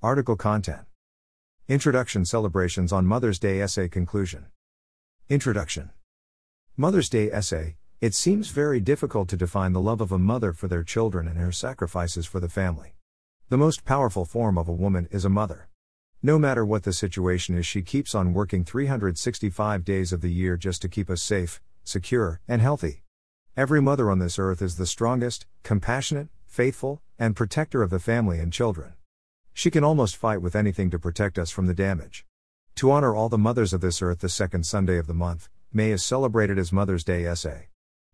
Article content Introduction Celebrations on Mother's Day Essay Conclusion Introduction Mother's Day Essay It seems very difficult to define the love of a mother for their children and her sacrifices for the family. The most powerful form of a woman is a mother. No matter what the situation is, she keeps on working 365 days of the year just to keep us safe, secure, and healthy. Every mother on this earth is the strongest, compassionate, faithful, and protector of the family and children. She can almost fight with anything to protect us from the damage. To honor all the mothers of this earth, the second Sunday of the month, May is celebrated as Mother's Day SA.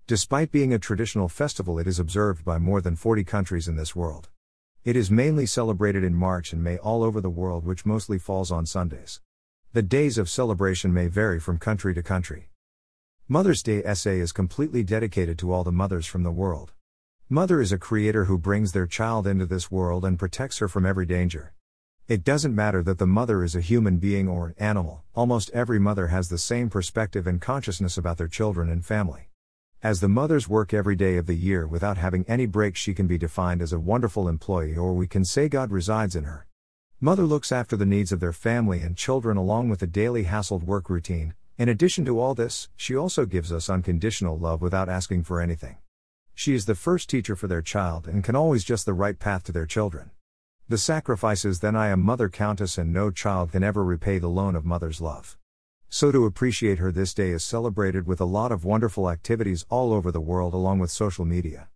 Despite being a traditional festival, it is observed by more than 40 countries in this world. It is mainly celebrated in March and May all over the world, which mostly falls on Sundays. The days of celebration may vary from country to country. Mother's Day SA is completely dedicated to all the mothers from the world. Mother is a creator who brings their child into this world and protects her from every danger. It doesn't matter that the mother is a human being or an animal, almost every mother has the same perspective and consciousness about their children and family. As the mothers work every day of the year without having any break, she can be defined as a wonderful employee, or we can say God resides in her. Mother looks after the needs of their family and children along with a daily hassled work routine. In addition to all this, she also gives us unconditional love without asking for anything. She is the first teacher for their child and can always just the right path to their children. The sacrifices then I am Mother Countess and no child can ever repay the loan of mother's love. So to appreciate her this day is celebrated with a lot of wonderful activities all over the world along with social media.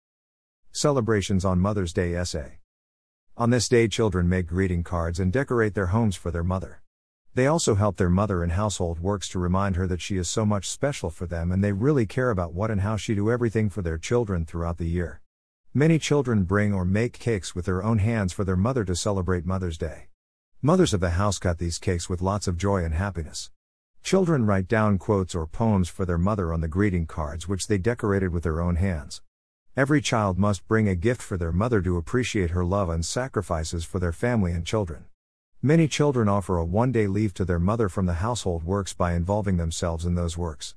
Celebrations on Mother's Day essay. On this day children make greeting cards and decorate their homes for their mother. They also help their mother in household works to remind her that she is so much special for them and they really care about what and how she do everything for their children throughout the year. Many children bring or make cakes with their own hands for their mother to celebrate Mother's Day. Mothers of the house cut these cakes with lots of joy and happiness. Children write down quotes or poems for their mother on the greeting cards which they decorated with their own hands. Every child must bring a gift for their mother to appreciate her love and sacrifices for their family and children. Many children offer a one day leave to their mother from the household works by involving themselves in those works.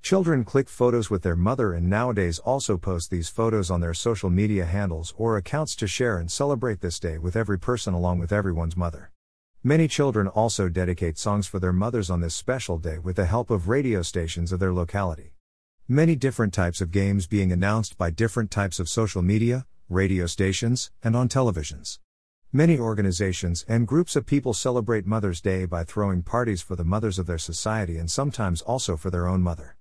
Children click photos with their mother and nowadays also post these photos on their social media handles or accounts to share and celebrate this day with every person along with everyone's mother. Many children also dedicate songs for their mothers on this special day with the help of radio stations of their locality. Many different types of games being announced by different types of social media, radio stations, and on televisions. Many organizations and groups of people celebrate Mother's Day by throwing parties for the mothers of their society and sometimes also for their own mother.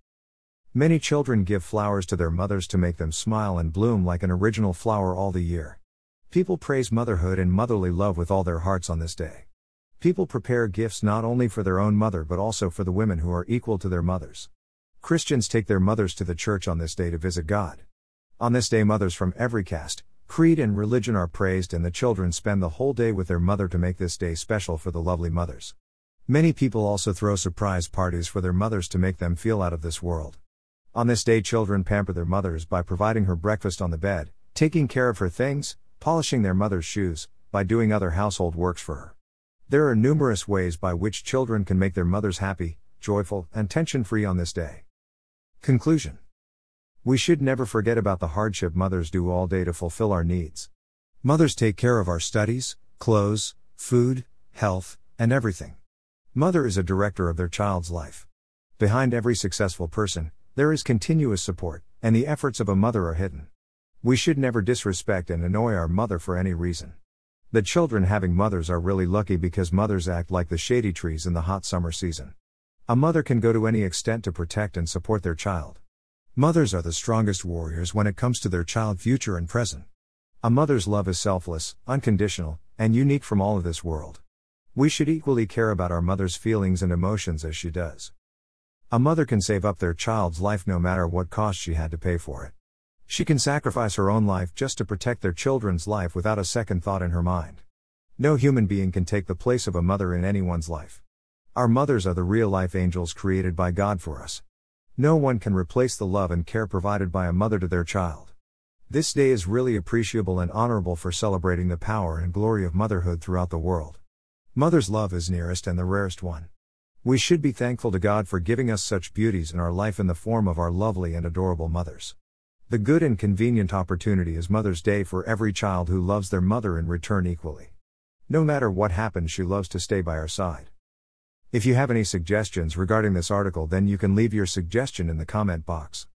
Many children give flowers to their mothers to make them smile and bloom like an original flower all the year. People praise motherhood and motherly love with all their hearts on this day. People prepare gifts not only for their own mother but also for the women who are equal to their mothers. Christians take their mothers to the church on this day to visit God. On this day, mothers from every caste, Creed and religion are praised, and the children spend the whole day with their mother to make this day special for the lovely mothers. Many people also throw surprise parties for their mothers to make them feel out of this world. On this day, children pamper their mothers by providing her breakfast on the bed, taking care of her things, polishing their mother's shoes, by doing other household works for her. There are numerous ways by which children can make their mothers happy, joyful, and tension free on this day. Conclusion we should never forget about the hardship mothers do all day to fulfill our needs. Mothers take care of our studies, clothes, food, health, and everything. Mother is a director of their child's life. Behind every successful person, there is continuous support, and the efforts of a mother are hidden. We should never disrespect and annoy our mother for any reason. The children having mothers are really lucky because mothers act like the shady trees in the hot summer season. A mother can go to any extent to protect and support their child. Mothers are the strongest warriors when it comes to their child future and present. A mother's love is selfless, unconditional, and unique from all of this world. We should equally care about our mother's feelings and emotions as she does. A mother can save up their child's life no matter what cost she had to pay for it. She can sacrifice her own life just to protect their children's life without a second thought in her mind. No human being can take the place of a mother in anyone's life. Our mothers are the real life angels created by God for us. No one can replace the love and care provided by a mother to their child. This day is really appreciable and honorable for celebrating the power and glory of motherhood throughout the world. Mother's love is nearest and the rarest one. We should be thankful to God for giving us such beauties in our life in the form of our lovely and adorable mothers. The good and convenient opportunity is Mother's Day for every child who loves their mother in return equally. No matter what happens, she loves to stay by our side. If you have any suggestions regarding this article, then you can leave your suggestion in the comment box.